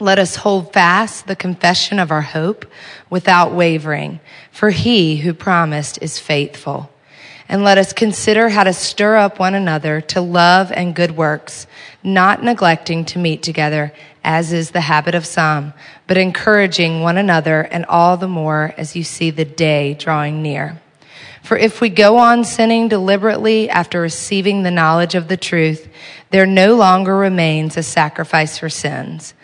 Let us hold fast the confession of our hope without wavering, for he who promised is faithful. And let us consider how to stir up one another to love and good works, not neglecting to meet together, as is the habit of some, but encouraging one another, and all the more as you see the day drawing near. For if we go on sinning deliberately after receiving the knowledge of the truth, there no longer remains a sacrifice for sins,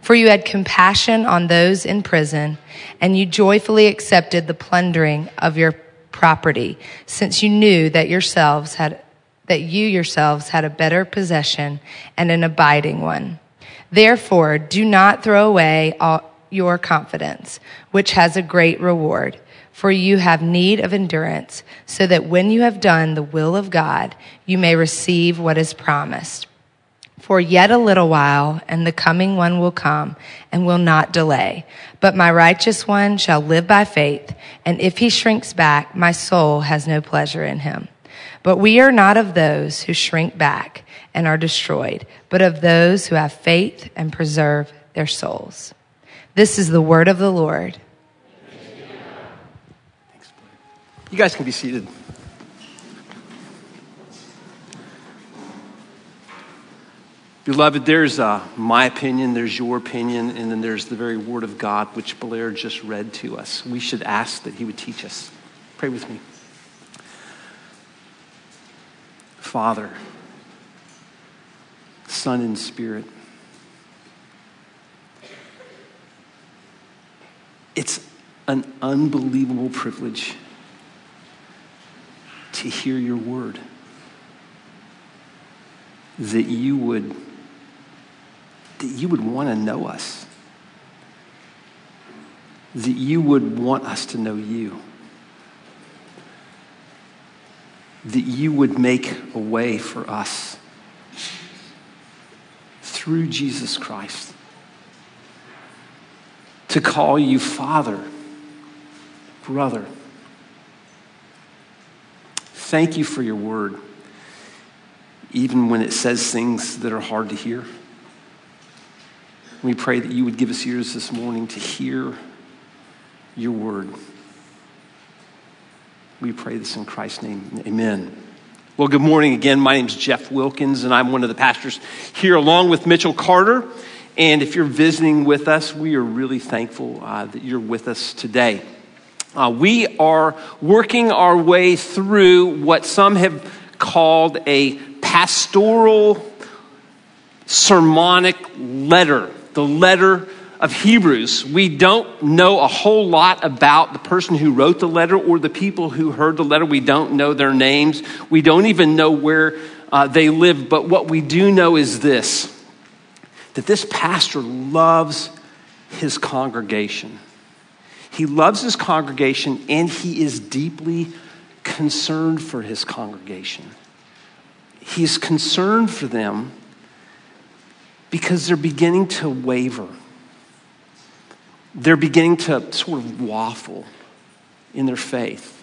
For you had compassion on those in prison, and you joyfully accepted the plundering of your property, since you knew that yourselves had that you yourselves had a better possession and an abiding one. Therefore, do not throw away all your confidence, which has a great reward. For you have need of endurance, so that when you have done the will of God, you may receive what is promised. For yet a little while, and the coming one will come, and will not delay. But my righteous one shall live by faith, and if he shrinks back, my soul has no pleasure in him. But we are not of those who shrink back and are destroyed, but of those who have faith and preserve their souls. This is the word of the Lord. You guys can be seated. Beloved, there's uh, my opinion, there's your opinion, and then there's the very Word of God which Blair just read to us. We should ask that He would teach us. Pray with me. Father, Son, and Spirit. It's an unbelievable privilege to hear your word. That you would that you would want to know us. That you would want us to know you. That you would make a way for us through Jesus Christ. To call you Father, brother. Thank you for your word, even when it says things that are hard to hear. We pray that you would give us ears this morning to hear your word. We pray this in Christ's name. Amen. Well, good morning again. My name is Jeff Wilkins, and I'm one of the pastors here along with Mitchell Carter. And if you're visiting with us, we are really thankful uh, that you're with us today. Uh, we are working our way through what some have called a pastoral sermonic letter the letter of Hebrews. We don't know a whole lot about the person who wrote the letter or the people who heard the letter. We don't know their names. We don't even know where uh, they lived. But what we do know is this that this pastor loves his congregation. He loves his congregation and he is deeply concerned for his congregation. He's concerned for them because they're beginning to waver. They're beginning to sort of waffle in their faith.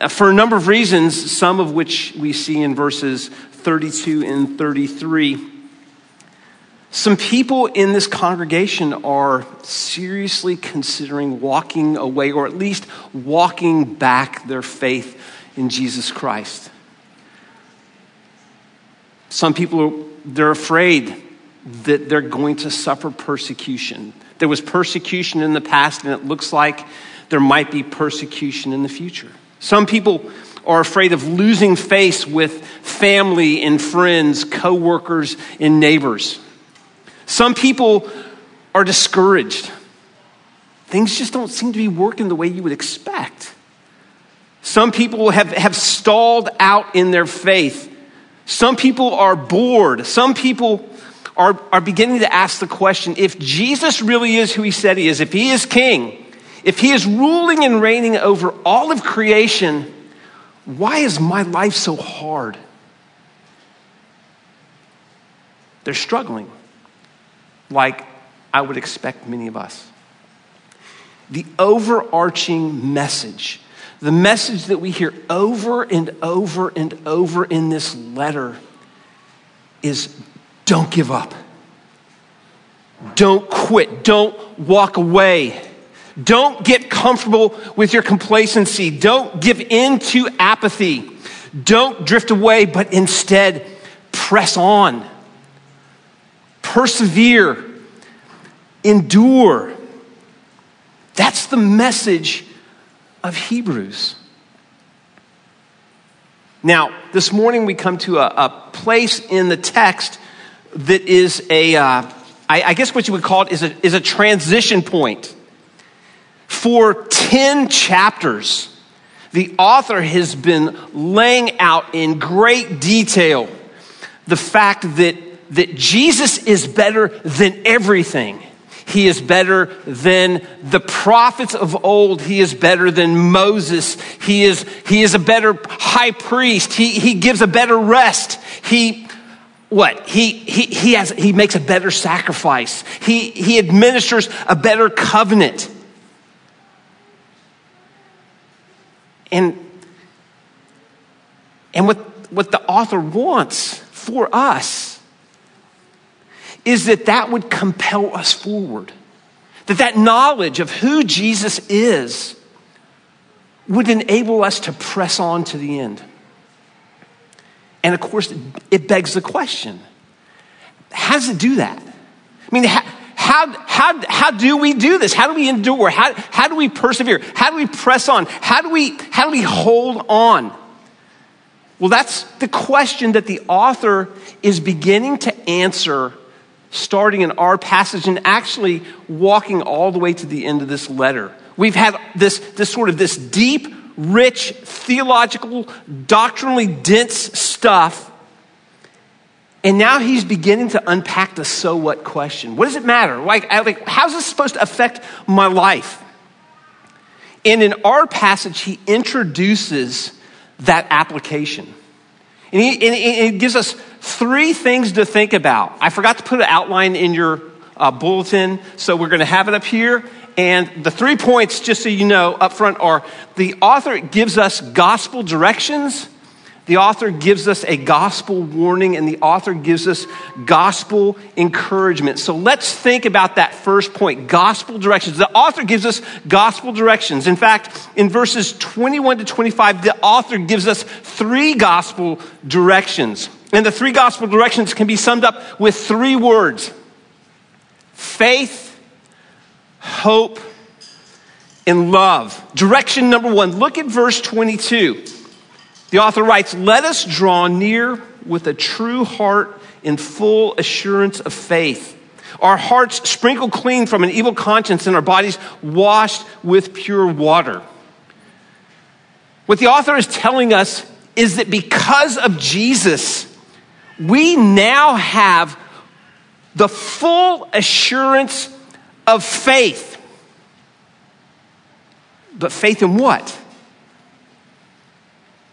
uh, for a number of reasons, some of which we see in verses 32 and 33. Some people in this congregation are seriously considering walking away, or at least walking back their faith in Jesus Christ. Some people, they're afraid that they're going to suffer persecution. There was persecution in the past, and it looks like there might be persecution in the future. Some people are afraid of losing face with family and friends, coworkers and neighbors. Some people are discouraged. Things just don't seem to be working the way you would expect. Some people have, have stalled out in their faith. Some people are bored. Some people are, are beginning to ask the question if Jesus really is who he said he is, if he is king, if he is ruling and reigning over all of creation, why is my life so hard? They're struggling, like I would expect many of us. The overarching message, the message that we hear over and over and over in this letter is don't give up. Don't quit. Don't walk away. Don't get comfortable with your complacency. Don't give in to apathy. Don't drift away, but instead press on. Persevere. Endure. That's the message of Hebrews. Now, this morning we come to a, a place in the text that is a, uh, I, I guess what you would call it is a, is a transition point. For 10 chapters, the author has been laying out in great detail the fact that, that Jesus is better than everything. He is better than the prophets of old. He is better than Moses. He is, he is a better high priest. He, he gives a better rest. He, what? He, he, he, has, he makes a better sacrifice. He, he administers a better covenant. And, and what, what the author wants for us is that that would compel us forward. That that knowledge of who Jesus is would enable us to press on to the end. And of course, it begs the question how does it do that? I mean, how, how, how, do we do this? How do we endure? How, how do we persevere? How do we press on? How do we, how do we hold on? Well, that's the question that the author is beginning to answer starting in our passage and actually walking all the way to the end of this letter. We've had this, this sort of this deep, rich, theological, doctrinally dense stuff and now he's beginning to unpack the so what question. What does it matter? Like, like how's this supposed to affect my life? And in our passage, he introduces that application. And he, and he gives us three things to think about. I forgot to put an outline in your uh, bulletin, so we're going to have it up here. And the three points, just so you know, up front are the author gives us gospel directions the author gives us a gospel warning and the author gives us gospel encouragement. So let's think about that first point gospel directions. The author gives us gospel directions. In fact, in verses 21 to 25, the author gives us three gospel directions. And the three gospel directions can be summed up with three words faith, hope, and love. Direction number one look at verse 22. The author writes, Let us draw near with a true heart in full assurance of faith. Our hearts sprinkled clean from an evil conscience and our bodies washed with pure water. What the author is telling us is that because of Jesus, we now have the full assurance of faith. But faith in what?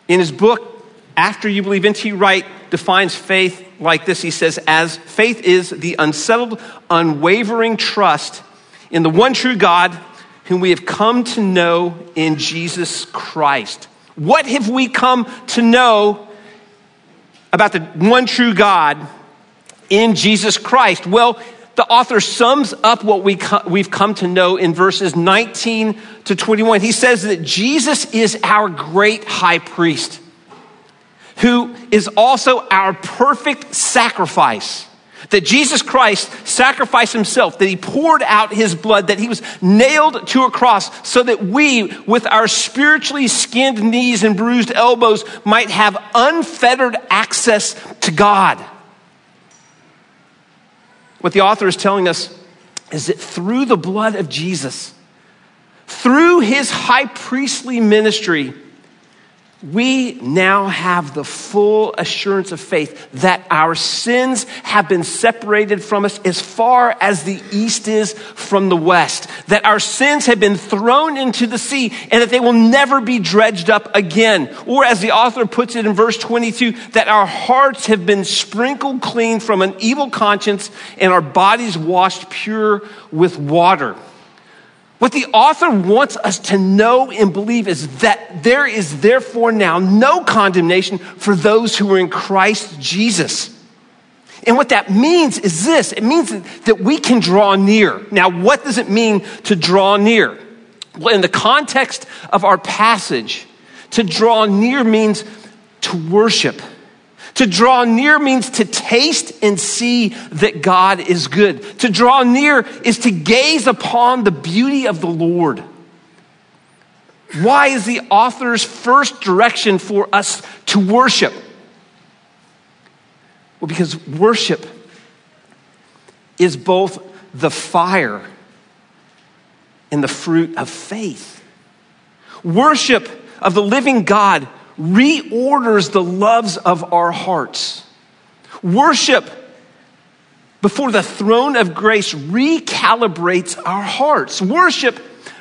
In his book, After You Believe, N.T. Wright defines faith like this. He says, as faith is the unsettled, unwavering trust in the one true God whom we have come to know in Jesus Christ. What have we come to know about the one true God in Jesus Christ? Well, the author sums up what we we've come to know in verses 19 to 21. He says that Jesus is our great high priest, who is also our perfect sacrifice. That Jesus Christ sacrificed himself, that he poured out his blood, that he was nailed to a cross so that we, with our spiritually skinned knees and bruised elbows, might have unfettered access to God. What the author is telling us is that through the blood of Jesus, through his high priestly ministry, we now have the full assurance of faith that our sins have been separated from us as far as the east is from the west, that our sins have been thrown into the sea and that they will never be dredged up again. Or as the author puts it in verse 22, that our hearts have been sprinkled clean from an evil conscience and our bodies washed pure with water. What the author wants us to know and believe is that there is therefore now no condemnation for those who are in Christ Jesus. And what that means is this it means that we can draw near. Now, what does it mean to draw near? Well, in the context of our passage, to draw near means to worship. To draw near means to taste and see that God is good. To draw near is to gaze upon the beauty of the Lord. Why is the author's first direction for us to worship? Well, because worship is both the fire and the fruit of faith. Worship of the living God reorders the loves of our hearts. Worship before the throne of grace recalibrates our hearts. Worship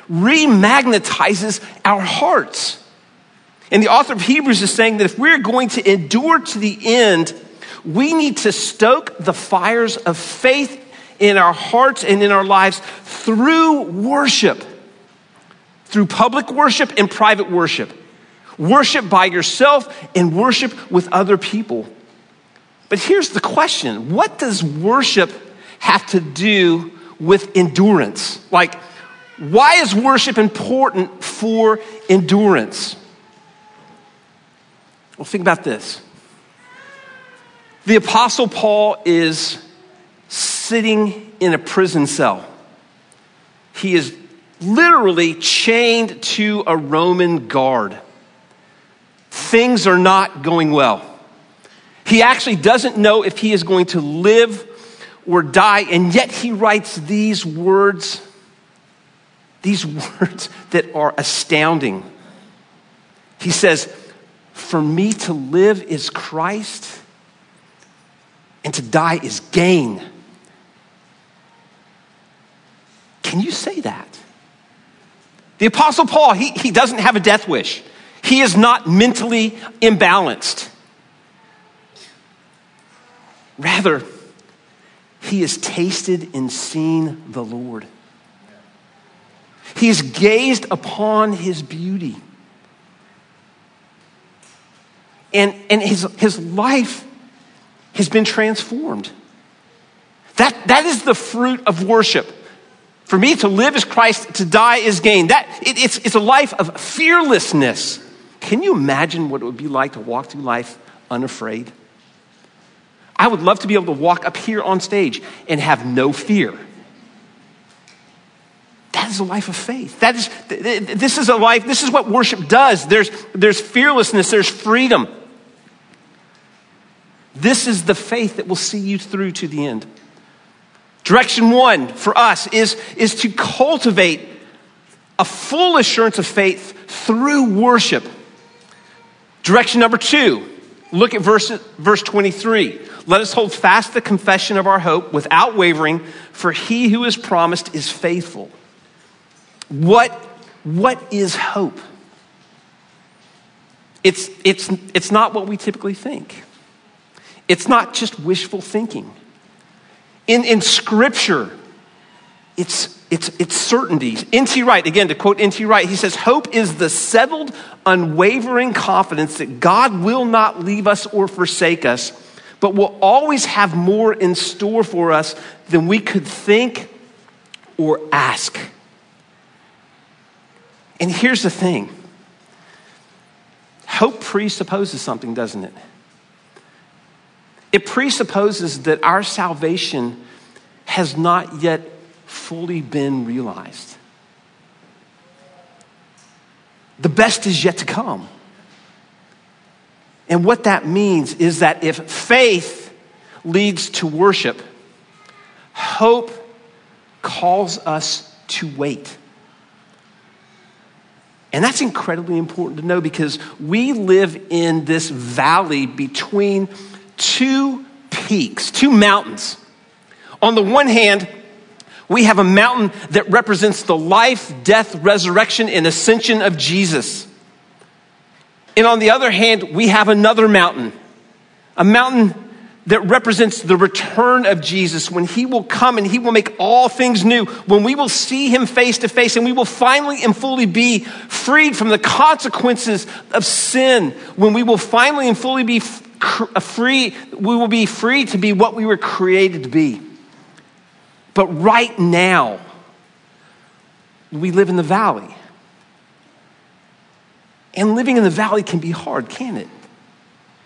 remagnetizes our hearts. And the author of Hebrews is saying that if we're going to endure to the end, we need to stoke the fires of faith in our hearts and in our lives through worship, through public worship and private worship. Worship by yourself and worship with other people. But here's the question what does worship have to do with endurance? Like, why is worship important for endurance? Well, think about this. The Apostle Paul is sitting in a prison cell. He is literally chained to a Roman guard things are not going well. He actually doesn't know if he is going to live or die, and yet he writes these words, these words that are astounding. He says, For me to live is Christ, and to die is gain. Can you say that? The Apostle Paul, he, he doesn't have a death wish. He is not mentally imbalanced. Rather, he has tasted and seen the Lord. He has gazed upon his beauty. And, and his, his life has been transformed. That, that is the fruit of worship. For me, to live is Christ, to die is gain. That, it, it's, it's a life of fearlessness. Can you imagine what it would be like to walk through life unafraid? I would love to be able to walk up here on stage and have no fear. That is a life of faith. That is, this is a life, this is what worship does. There's, there's fearlessness, there's freedom. This is the faith that will see you through to the end. Direction one for us is, is to cultivate a full assurance of faith through worship. Direction number two, look at verse, verse 23. Let us hold fast the confession of our hope without wavering, for he who is promised is faithful. What, what is hope? It's, it's, it's not what we typically think. It's not just wishful thinking. In, in Scripture, it's, it's, it's certainties. N.T. Wright, again, to quote N.T. Wright, he says, Hope is the settled, unwavering confidence that God will not leave us or forsake us, but will always have more in store for us than we could think or ask. And here's the thing hope presupposes something, doesn't it? It presupposes that our salvation has not yet fully been realized. The best is yet to come. And what that means is that if faith leads to worship, hope calls us to wait. And that's incredibly important to know because we live in this valley between two peaks, two mountains. On the one hand, we have a mountain that represents the life, death, resurrection, and ascension of Jesus. And on the other hand, we have another mountain, a mountain that represents the return of Jesus when he will come and he will make all things new, when we will see him face to face and we will finally and fully be freed from the consequences of sin, when we will finally and fully be free, we will be free to be what we were created to be. But right now, we live in the valley. And living in the valley can be hard, can it?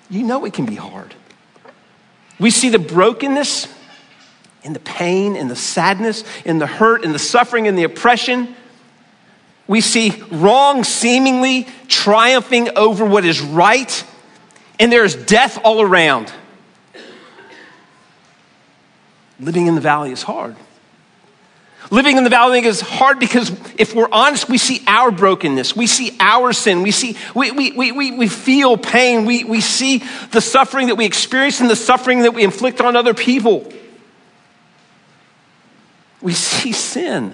You know it can be hard. We see the brokenness and the pain and the sadness and the hurt and the suffering and the oppression. We see wrong seemingly triumphing over what is right, and there is death all around. Living in the valley is hard. Living in the valley is hard because if we're honest, we see our brokenness. We see our sin. We see, we, we, we, we feel pain. We, we see the suffering that we experience and the suffering that we inflict on other people. We see sin.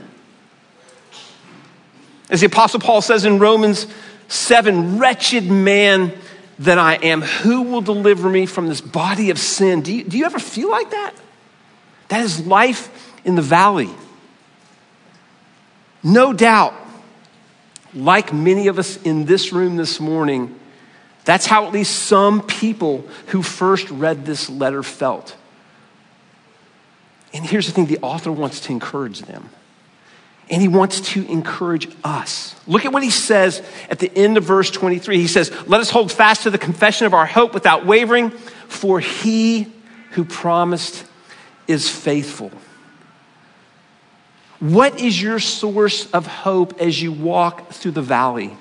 As the Apostle Paul says in Romans 7 Wretched man that I am, who will deliver me from this body of sin? Do you, do you ever feel like that? That is life in the valley. No doubt, like many of us in this room this morning, that's how at least some people who first read this letter felt. And here's the thing the author wants to encourage them. And he wants to encourage us. Look at what he says at the end of verse 23. He says, Let us hold fast to the confession of our hope without wavering, for he who promised is faithful. What is your source of hope as you walk through the valley?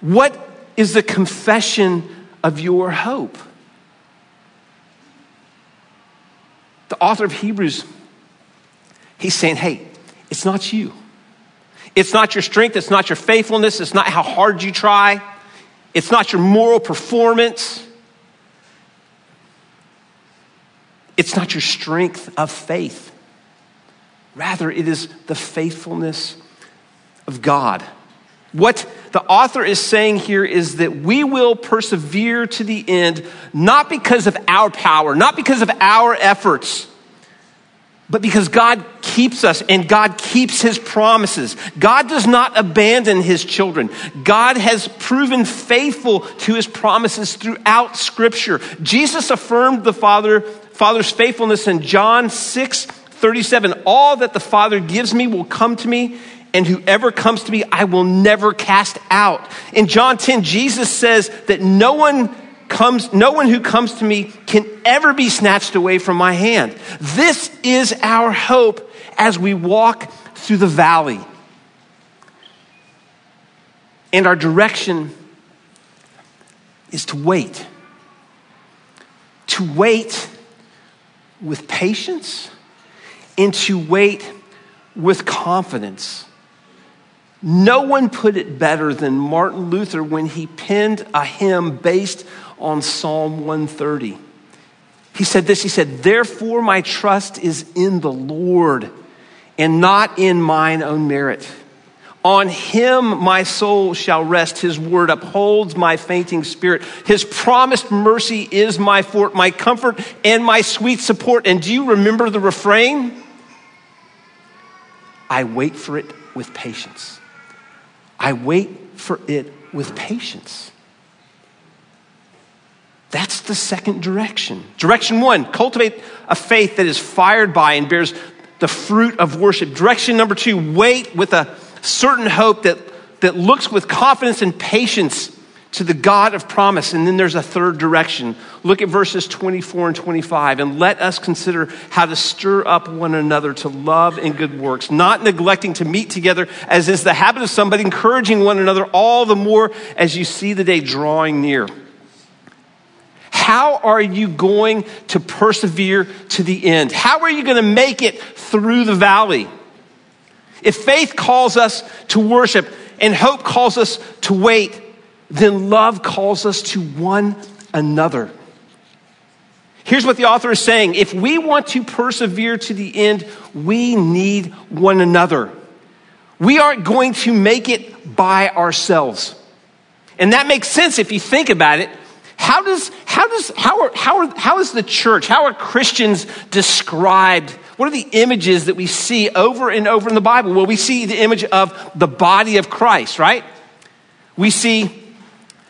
What is the confession of your hope? The author of Hebrews, he's saying, hey, it's not you. It's not your strength. It's not your faithfulness. It's not how hard you try. It's not your moral performance. It's not your strength of faith. Rather, it is the faithfulness of God. What the author is saying here is that we will persevere to the end, not because of our power, not because of our efforts, but because God keeps us and God keeps his promises. God does not abandon his children. God has proven faithful to his promises throughout scripture. Jesus affirmed the Father, Father's faithfulness in John 6 37 All that the Father gives me will come to me, and whoever comes to me, I will never cast out. In John 10, Jesus says that no one comes, no one who comes to me can ever be snatched away from my hand. This is our hope as we walk through the valley. And our direction is to wait. To wait with patience and to wait with confidence. No one put it better than Martin Luther when he penned a hymn based on Psalm 130. He said this He said, Therefore, my trust is in the Lord and not in mine own merit. On him my soul shall rest. His word upholds my fainting spirit. His promised mercy is my fort, my comfort, and my sweet support. And do you remember the refrain? I wait for it with patience. I wait for it with patience. That's the second direction. Direction one cultivate a faith that is fired by and bears the fruit of worship. Direction number two wait with a certain hope that, that looks with confidence and patience to the God of promise. And then there's a third direction. Look at verses 24 and 25 and let us consider how to stir up one another to love and good works, not neglecting to meet together as is the habit of some, but encouraging one another all the more as you see the day drawing near. How are you going to persevere to the end? How are you going to make it through the valley? If faith calls us to worship and hope calls us to wait, then love calls us to one another. Here's what the author is saying if we want to persevere to the end, we need one another. We aren't going to make it by ourselves. And that makes sense if you think about it how does, how does, how are, how are, how is the church, how are Christians described? What are the images that we see over and over in the Bible? Well, we see the image of the body of Christ, right? We see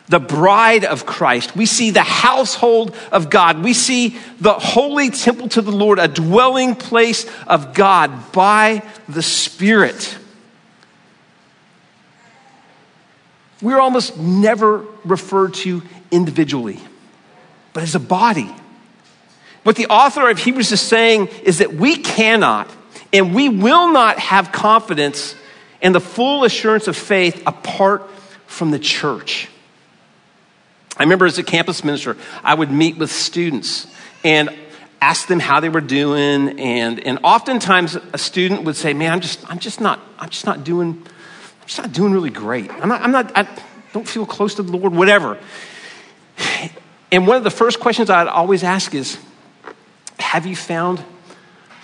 the bride of Christ. We see the household of God. We see the holy temple to the Lord, a dwelling place of God by the Spirit. We're almost never referred to individually, but as a body. What the author of Hebrews is saying is that we cannot and we will not have confidence in the full assurance of faith apart from the church. I remember as a campus minister, I would meet with students and ask them how they were doing and, and oftentimes a student would say man i'm just i'm just not i'm just not doing i'm just not doing really great i'm not i'm not i don't feel close to the lord whatever and one of the first questions I'd always ask is Have you found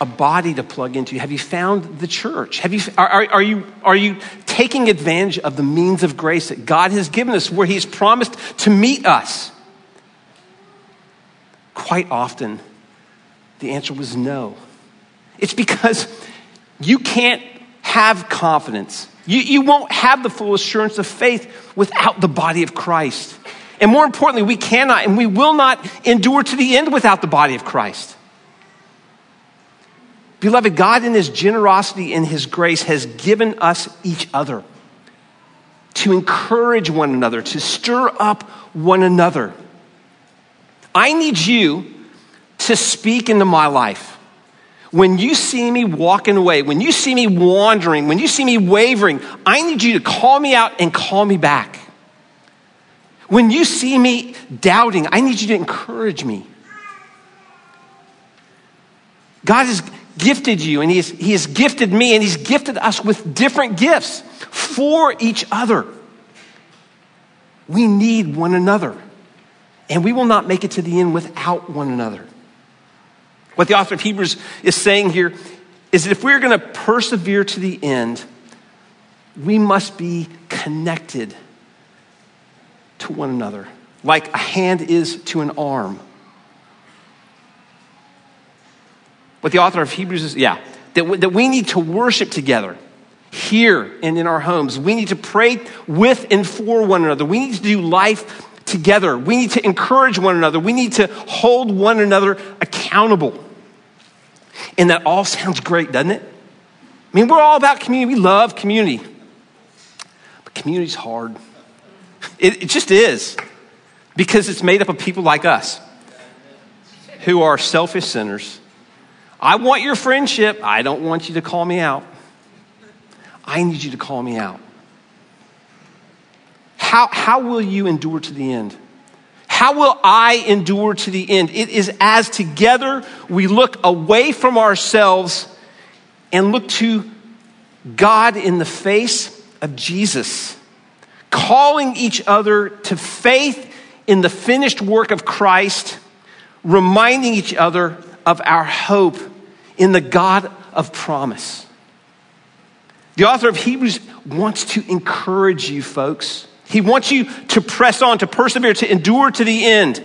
a body to plug into? Have you found the church? Have you, are, are, you, are you taking advantage of the means of grace that God has given us where He's promised to meet us? Quite often, the answer was no. It's because you can't have confidence. You, you won't have the full assurance of faith without the body of Christ. And more importantly, we cannot and we will not endure to the end without the body of Christ. Beloved, God in His generosity and His grace has given us each other to encourage one another, to stir up one another. I need you to speak into my life. When you see me walking away, when you see me wandering, when you see me wavering, I need you to call me out and call me back. When you see me doubting, I need you to encourage me. God has gifted you, and he has, he has gifted me, and He's gifted us with different gifts for each other. We need one another, and we will not make it to the end without one another. What the author of Hebrews is saying here is that if we're going to persevere to the end, we must be connected to one another, like a hand is to an arm. What the author of Hebrews is, yeah, that, w- that we need to worship together here and in our homes. We need to pray with and for one another. We need to do life together. We need to encourage one another. We need to hold one another accountable. And that all sounds great, doesn't it? I mean, we're all about community. We love community. But community's hard. It, it just is. Because it's made up of people like us who are selfish sinners. I want your friendship. I don't want you to call me out. I need you to call me out. How, how will you endure to the end? How will I endure to the end? It is as together we look away from ourselves and look to God in the face of Jesus calling each other to faith in the finished work of Christ, reminding each other of our hope in the God of promise. The author of Hebrews wants to encourage you, folks. He wants you to press on, to persevere, to endure to the end.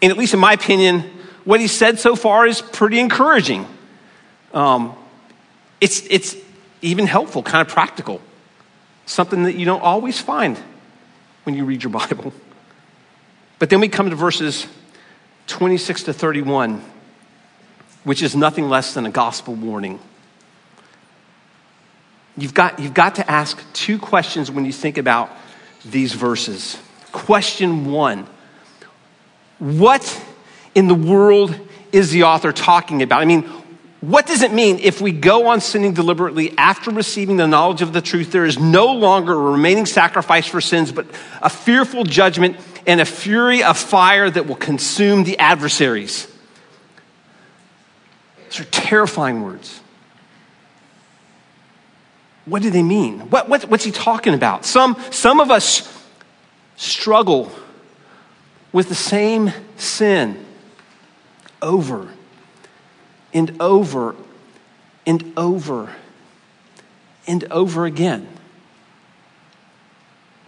And at least in my opinion, what he said so far is pretty encouraging. Um, It's, it's even helpful, kind of practical, something that you don't always find when you read your Bible. But then we come to verses 26 to 31, which is nothing less than a gospel warning. You've got, you've got to ask two questions when you think about these verses. Question one What in the world is the author talking about? I mean, what does it mean if we go on sinning deliberately after receiving the knowledge of the truth? There is no longer a remaining sacrifice for sins, but a fearful judgment and a fury of fire that will consume the adversaries. These are terrifying words. What do they mean? What, what, what's he talking about? Some, some of us struggle with the same sin over and over and over and over again.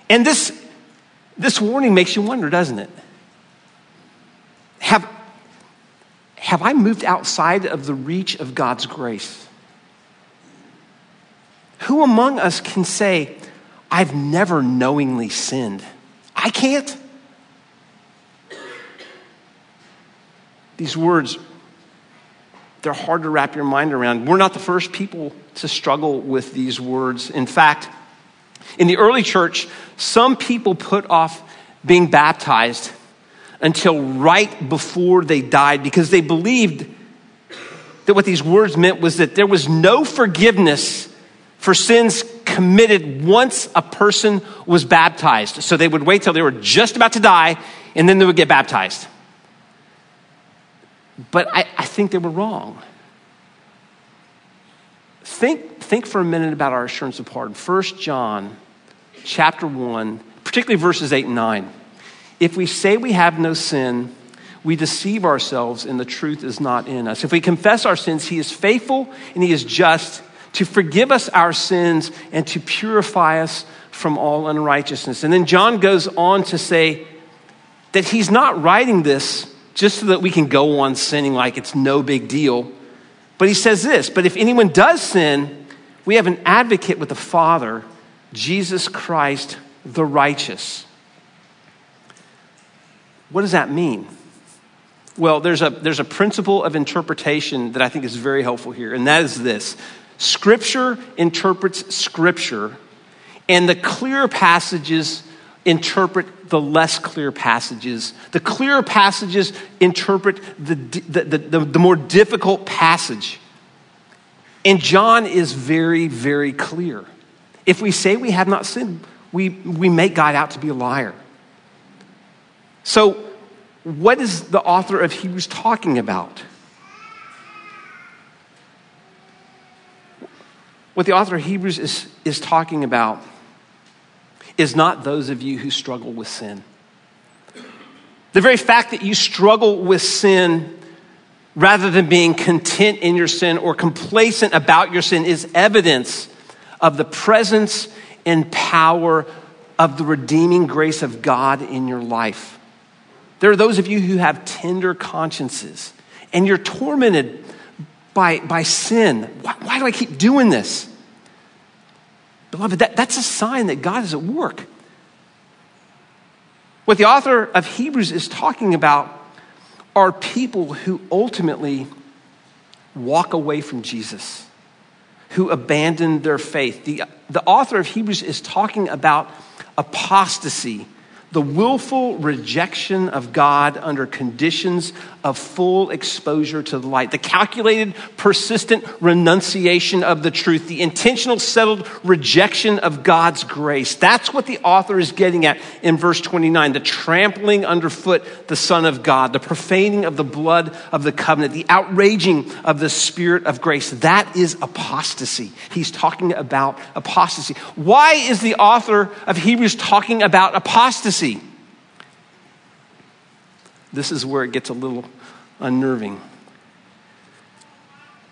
And this, this warning makes you wonder, doesn't it? Have, have I moved outside of the reach of God's grace? Who among us can say, I've never knowingly sinned? I can't. These words, they're hard to wrap your mind around. We're not the first people to struggle with these words. In fact, in the early church, some people put off being baptized until right before they died because they believed that what these words meant was that there was no forgiveness for sins committed once a person was baptized. So they would wait till they were just about to die and then they would get baptized. But I, I think they were wrong. Think, think for a minute about our assurance of pardon. 1 John chapter 1, particularly verses 8 and 9. If we say we have no sin, we deceive ourselves and the truth is not in us. If we confess our sins, he is faithful and he is just to forgive us our sins and to purify us from all unrighteousness. And then John goes on to say that he's not writing this just so that we can go on sinning like it's no big deal. But he says this But if anyone does sin, we have an advocate with the Father, Jesus Christ the righteous. What does that mean? Well, there's a, there's a principle of interpretation that I think is very helpful here, and that is this Scripture interprets Scripture, and the clear passages interpret the less clear passages. The clearer passages interpret the, the, the, the, more difficult passage. And John is very, very clear. If we say we have not sinned, we, we make God out to be a liar. So, what is the author of Hebrews talking about? What the author of Hebrews is, is talking about is not those of you who struggle with sin. The very fact that you struggle with sin rather than being content in your sin or complacent about your sin is evidence of the presence and power of the redeeming grace of God in your life. There are those of you who have tender consciences and you're tormented by, by sin. Why, why do I keep doing this? Beloved, that, that's a sign that God is at work. What the author of Hebrews is talking about are people who ultimately walk away from Jesus, who abandon their faith. The, the author of Hebrews is talking about apostasy the willful rejection of God under conditions of full exposure to the light, the calculated, persistent renunciation of the truth, the intentional, settled rejection of God's grace. That's what the author is getting at in verse 29 the trampling underfoot the Son of God, the profaning of the blood of the covenant, the outraging of the Spirit of grace. That is apostasy. He's talking about apostasy. Why is the author of Hebrews talking about apostasy? This is where it gets a little unnerving.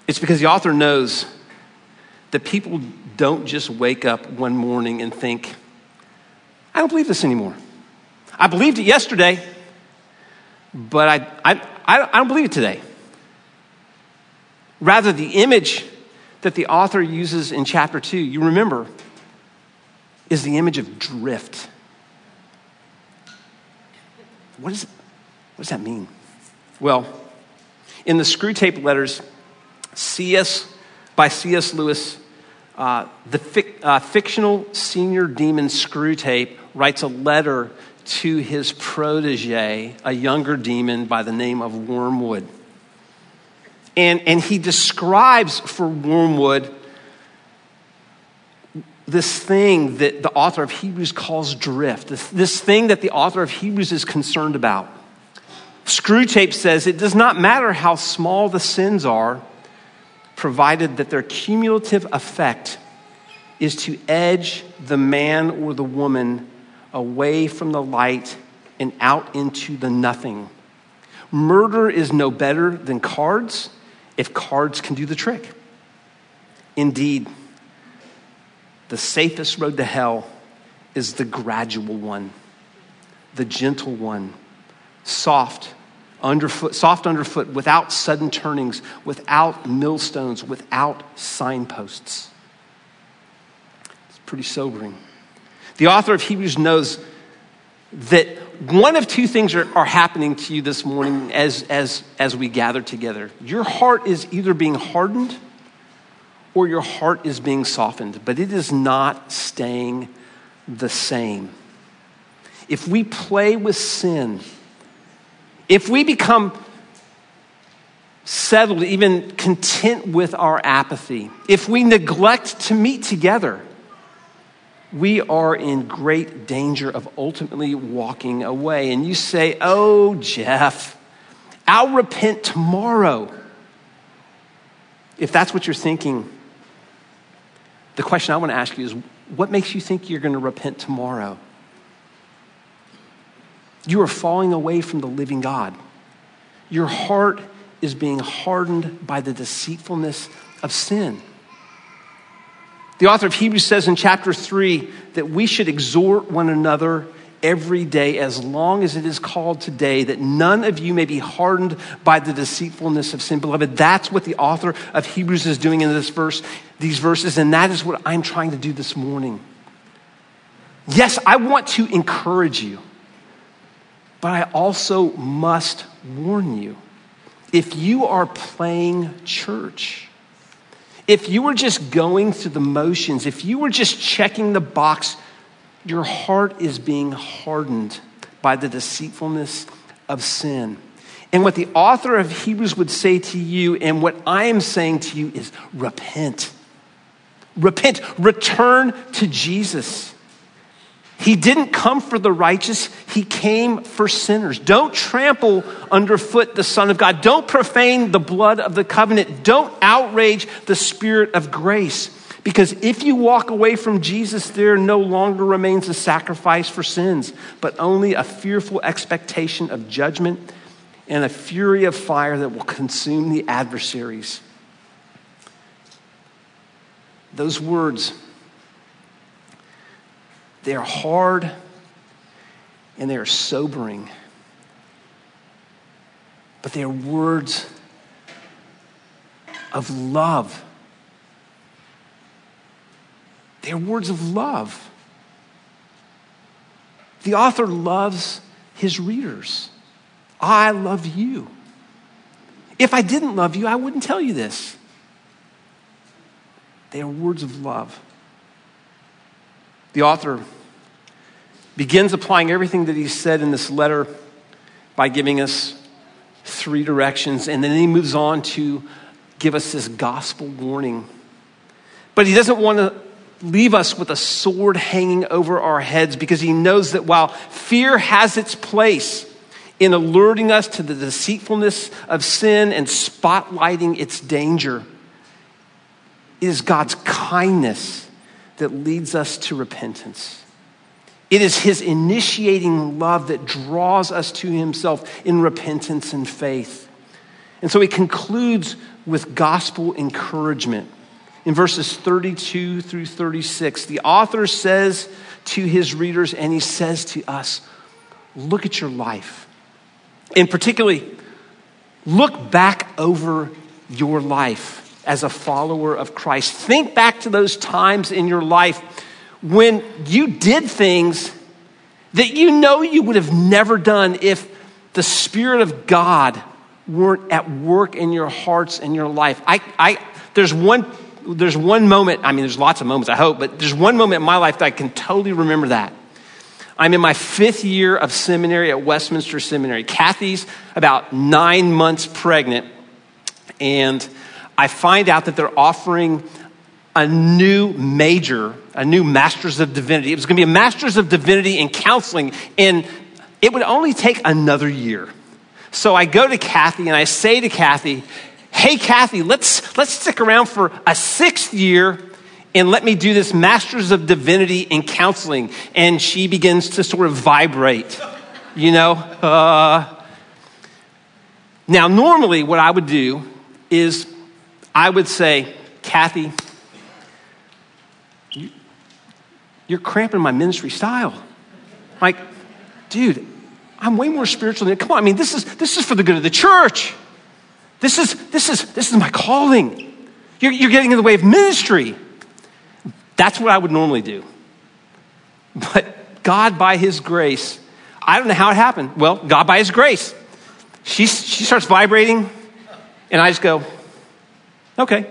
It's because the author knows that people don't just wake up one morning and think, I don't believe this anymore. I believed it yesterday, but I, I, I don't believe it today. Rather, the image that the author uses in chapter 2, you remember, is the image of drift. What, is, what does that mean? Well, in the Screwtape letters, C.S. by C.S. Lewis, uh, the fic, uh, fictional senior demon Screwtape writes a letter to his protege, a younger demon by the name of Wormwood. And, and he describes for Wormwood this thing that the author of Hebrews calls drift, this, this thing that the author of Hebrews is concerned about. Screwtape says it does not matter how small the sins are, provided that their cumulative effect is to edge the man or the woman away from the light and out into the nothing. Murder is no better than cards if cards can do the trick. Indeed, the safest road to hell is the gradual one, the gentle one, soft underfoot, soft underfoot, without sudden turnings, without millstones, without signposts. It's pretty sobering. The author of Hebrews knows that one of two things are, are happening to you this morning as, as, as we gather together. Your heart is either being hardened or your heart is being softened, but it is not staying the same. If we play with sin, if we become settled, even content with our apathy, if we neglect to meet together, we are in great danger of ultimately walking away. And you say, Oh, Jeff, I'll repent tomorrow. If that's what you're thinking, the question I want to ask you is what makes you think you're going to repent tomorrow? You are falling away from the living God. Your heart is being hardened by the deceitfulness of sin. The author of Hebrews says in chapter 3 that we should exhort one another every day as long as it is called today, that none of you may be hardened by the deceitfulness of sin. Beloved, that's what the author of Hebrews is doing in this verse, these verses, and that is what I'm trying to do this morning. Yes, I want to encourage you, but I also must warn you. If you are playing church, if you were just going through the motions, if you were just checking the box your heart is being hardened by the deceitfulness of sin. And what the author of Hebrews would say to you, and what I am saying to you, is repent. Repent. Return to Jesus. He didn't come for the righteous, He came for sinners. Don't trample underfoot the Son of God. Don't profane the blood of the covenant. Don't outrage the Spirit of grace. Because if you walk away from Jesus, there no longer remains a sacrifice for sins, but only a fearful expectation of judgment and a fury of fire that will consume the adversaries. Those words, they are hard and they are sobering, but they are words of love they're words of love. The author loves his readers. I love you. If I didn't love you, I wouldn't tell you this. They are words of love. The author begins applying everything that he said in this letter by giving us three directions, and then he moves on to give us this gospel warning. But he doesn't want to leave us with a sword hanging over our heads because he knows that while fear has its place in alerting us to the deceitfulness of sin and spotlighting its danger, it is God's kindness that leads us to repentance. It is his initiating love that draws us to himself in repentance and faith. And so he concludes with gospel encouragement in verses 32 through 36, the author says to his readers, and he says to us, Look at your life. And particularly, look back over your life as a follower of Christ. Think back to those times in your life when you did things that you know you would have never done if the Spirit of God weren't at work in your hearts and your life. I, I, there's one, there's one moment, I mean, there's lots of moments, I hope, but there's one moment in my life that I can totally remember that. I'm in my fifth year of seminary at Westminster Seminary. Kathy's about nine months pregnant, and I find out that they're offering a new major, a new Master's of Divinity. It was going to be a Master's of Divinity in counseling, and it would only take another year. So I go to Kathy and I say to Kathy, Hey, Kathy, let's, let's stick around for a sixth year and let me do this Master's of Divinity in counseling. And she begins to sort of vibrate, you know. Uh, now, normally, what I would do is I would say, Kathy, you're cramping my ministry style. Like, dude, I'm way more spiritual than come on. I mean, this is this is for the good of the church. This is this is this is my calling. You're, you're getting in the way of ministry. That's what I would normally do. But God, by His grace, I don't know how it happened. Well, God, by His grace, she she starts vibrating, and I just go, okay.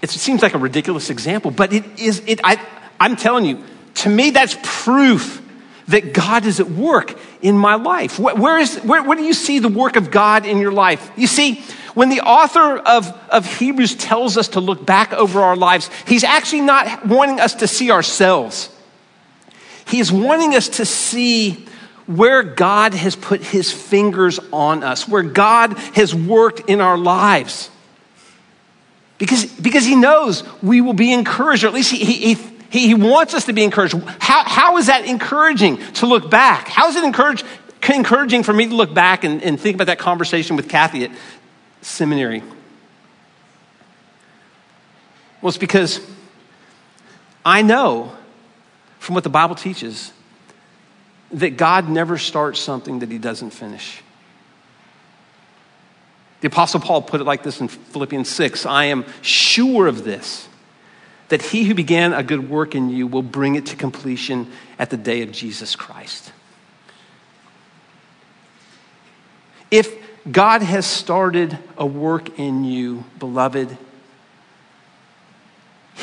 It seems like a ridiculous example, but it is. It. I, I'm telling you, to me, that's proof that God is at work in my life? Where, is, where, where do you see the work of God in your life? You see, when the author of, of Hebrews tells us to look back over our lives, he's actually not wanting us to see ourselves. He's wanting us to see where God has put his fingers on us, where God has worked in our lives. Because, because he knows we will be encouraged, or at least he, he, he, he wants us to be encouraged. How, how is that encouraging to look back? How is it encourage, encouraging for me to look back and, and think about that conversation with Kathy at seminary? Well, it's because I know from what the Bible teaches that God never starts something that he doesn't finish. The Apostle Paul put it like this in Philippians 6 I am sure of this that he who began a good work in you will bring it to completion at the day of Jesus Christ. If God has started a work in you, beloved,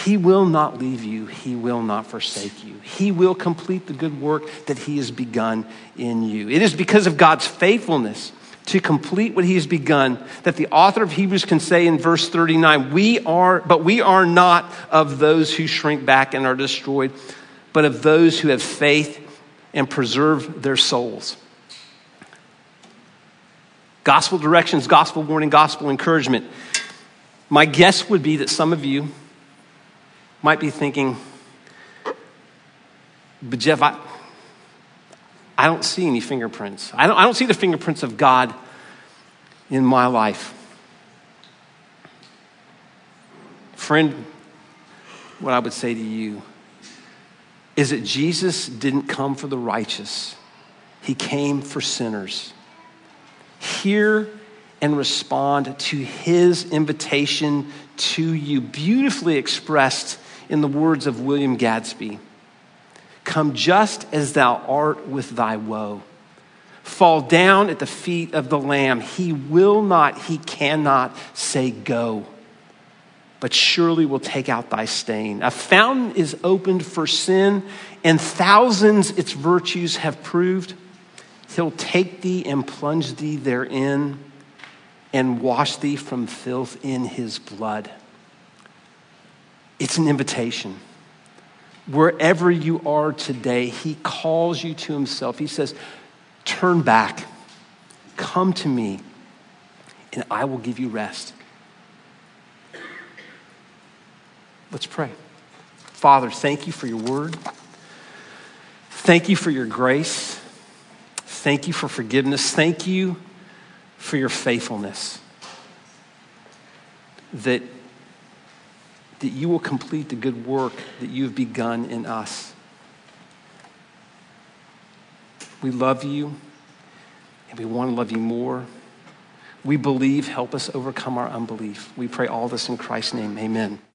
he will not leave you. He will not forsake you. He will complete the good work that He has begun in you. It is because of God's faithfulness to complete what he has begun that the author of Hebrews can say in verse 39 we are but we are not of those who shrink back and are destroyed but of those who have faith and preserve their souls gospel directions gospel warning gospel encouragement my guess would be that some of you might be thinking but jeff i I don't see any fingerprints. I don't, I don't see the fingerprints of God in my life. Friend, what I would say to you is that Jesus didn't come for the righteous, He came for sinners. Hear and respond to His invitation to you, beautifully expressed in the words of William Gadsby. Come just as thou art with thy woe. Fall down at the feet of the Lamb. He will not, he cannot say go, but surely will take out thy stain. A fountain is opened for sin, and thousands its virtues have proved. He'll take thee and plunge thee therein and wash thee from filth in his blood. It's an invitation wherever you are today, He calls you to Himself. He says, Turn back, come to me, and I will give you rest. Let's pray. Father, thank you for your word. Thank you for your grace. Thank you for forgiveness. Thank you for your faithfulness. That that you will complete the good work that you've begun in us. We love you, and we want to love you more. We believe. Help us overcome our unbelief. We pray all this in Christ's name. Amen.